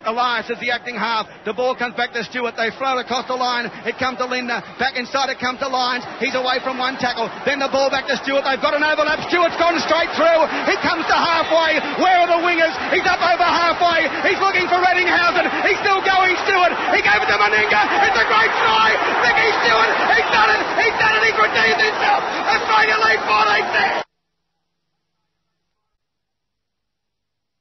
Elias is the acting half. The ball comes back to Stuart. They float across the line. It comes to Lindner. Back inside it comes to Lyons. He's away from one tackle. Then the ball back to Stuart. They've got an overlap. Stuart's gone straight through. He comes to halfway. Where are the wingers? He's up over halfway. He's looking for Ettingshausen. He's still going Stuart. He gave it to Meninga.